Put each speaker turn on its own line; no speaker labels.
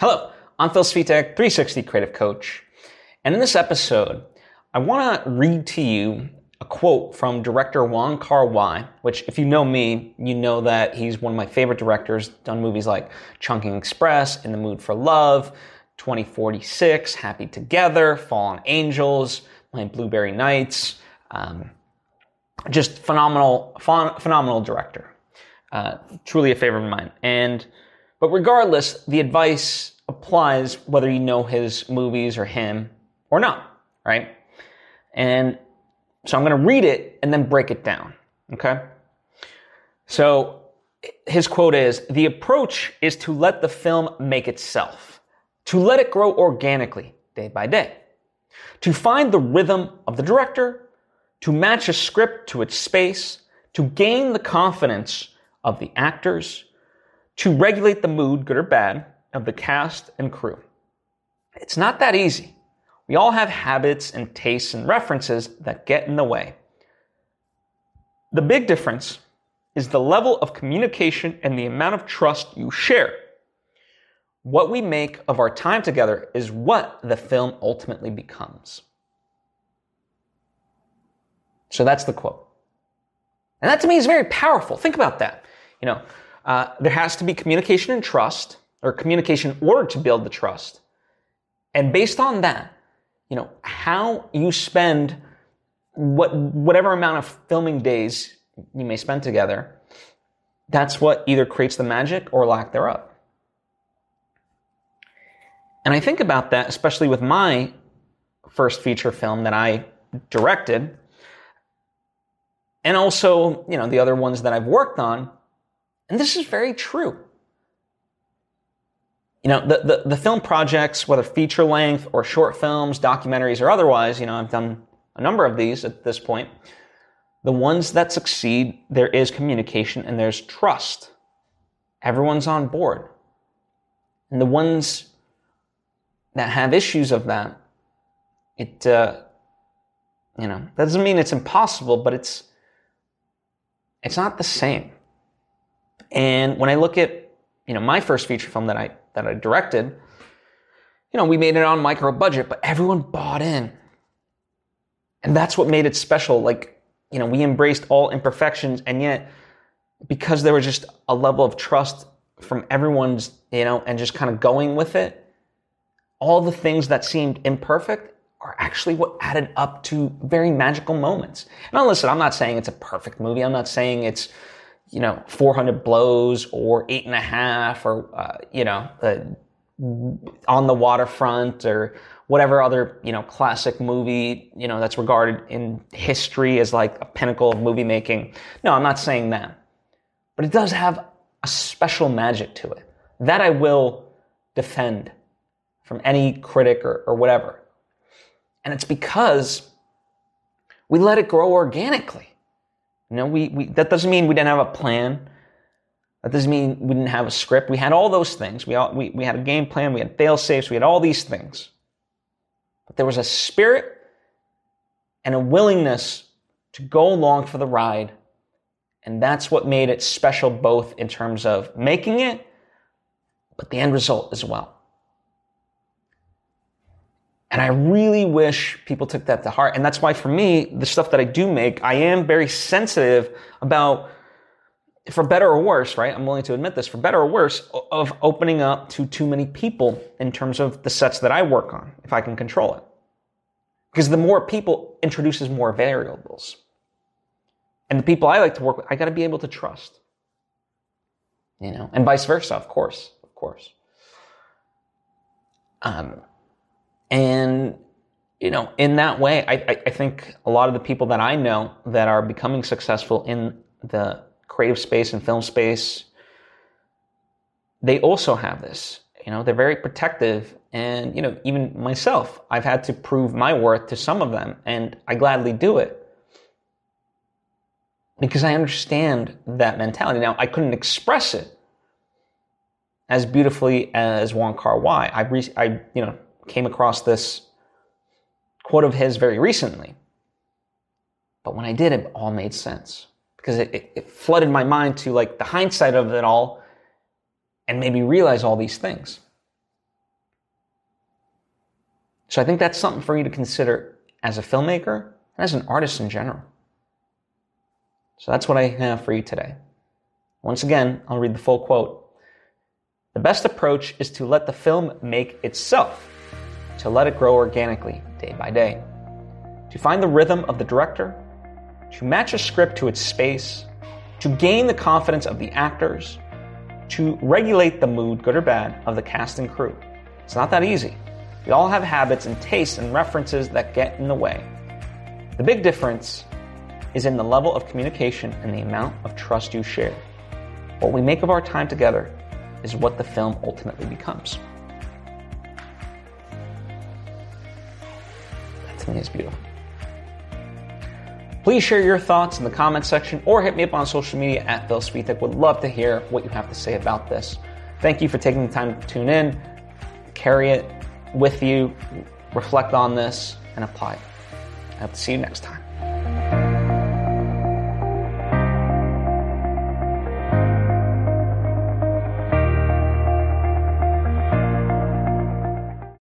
Hello, I'm Phil Svitek, 360 Creative Coach. And in this episode, I want to read to you a quote from director Wong Kar Wai, which, if you know me, you know that he's one of my favorite directors, done movies like Chungking Express, In the Mood for Love, 2046, Happy Together, Fallen Angels, My Blueberry Nights. Um, just phenomenal, ph- phenomenal director. Uh, truly a favorite of mine. And but regardless, the advice applies whether you know his movies or him or not, right? And so I'm going to read it and then break it down, okay? So his quote is The approach is to let the film make itself, to let it grow organically day by day, to find the rhythm of the director, to match a script to its space, to gain the confidence of the actors, to regulate the mood, good or bad, of the cast and crew. It's not that easy. We all have habits and tastes and references that get in the way. The big difference is the level of communication and the amount of trust you share. What we make of our time together is what the film ultimately becomes. So that's the quote. And that to me is very powerful. Think about that. You know, uh, there has to be communication and trust, or communication in order to build the trust. And based on that, you know, how you spend what whatever amount of filming days you may spend together, that's what either creates the magic or lack thereof. And I think about that, especially with my first feature film that I directed, and also, you know, the other ones that I've worked on. And this is very true. You know, the, the, the, film projects, whether feature length or short films, documentaries, or otherwise, you know, I've done a number of these at this point. The ones that succeed, there is communication and there's trust. Everyone's on board. And the ones that have issues of that, it, uh, you know, that doesn't mean it's impossible, but it's, it's not the same. And when I look at, you know, my first feature film that I that I directed, you know, we made it on micro budget, but everyone bought in. And that's what made it special. Like, you know, we embraced all imperfections and yet because there was just a level of trust from everyone's, you know, and just kind of going with it, all the things that seemed imperfect are actually what added up to very magical moments. Now, listen, I'm not saying it's a perfect movie. I'm not saying it's, you know, 400 blows or eight and a half or, uh, you know, uh, on the waterfront or whatever other, you know, classic movie, you know, that's regarded in history as like a pinnacle of movie making. No, I'm not saying that. But it does have a special magic to it that I will defend from any critic or, or whatever. And it's because we let it grow organically. You know, we, we, that doesn't mean we didn't have a plan. That doesn't mean we didn't have a script. We had all those things. We, all, we, we had a game plan. We had fail safes. We had all these things. But there was a spirit and a willingness to go along for the ride. And that's what made it special, both in terms of making it, but the end result as well. And I really wish people took that to heart. And that's why for me, the stuff that I do make, I am very sensitive about, for better or worse, right? I'm willing to admit this, for better or worse, of opening up to too many people in terms of the sets that I work on, if I can control it. Because the more people introduces more variables. And the people I like to work with, I got to be able to trust. You know, and vice versa, of course, of course. Um, and, you know, in that way, I, I think a lot of the people that I know that are becoming successful in the creative space and film space, they also have this. You know, they're very protective. And, you know, even myself, I've had to prove my worth to some of them, and I gladly do it because I understand that mentality. Now, I couldn't express it as beautifully as Wong Kar Wai. I, re- I, you know, came across this quote of his very recently. But when I did, it all made sense because it, it, it flooded my mind to like the hindsight of it all and made me realize all these things. So I think that's something for you to consider as a filmmaker and as an artist in general. So that's what I have for you today. Once again, I'll read the full quote. The best approach is to let the film make itself, to let it grow organically, day by day, to find the rhythm of the director, to match a script to its space, to gain the confidence of the actors, to regulate the mood, good or bad, of the cast and crew. It's not that easy. We all have habits and tastes and references that get in the way. The big difference is in the level of communication and the amount of trust you share. What we make of our time together is what the film ultimately becomes. Me is beautiful. Please share your thoughts in the comments section or hit me up on social media at Phil Svitek. Would love to hear what you have to say about this. Thank you for taking the time to tune in, carry it with you, reflect on this, and apply it. I hope to see you next time.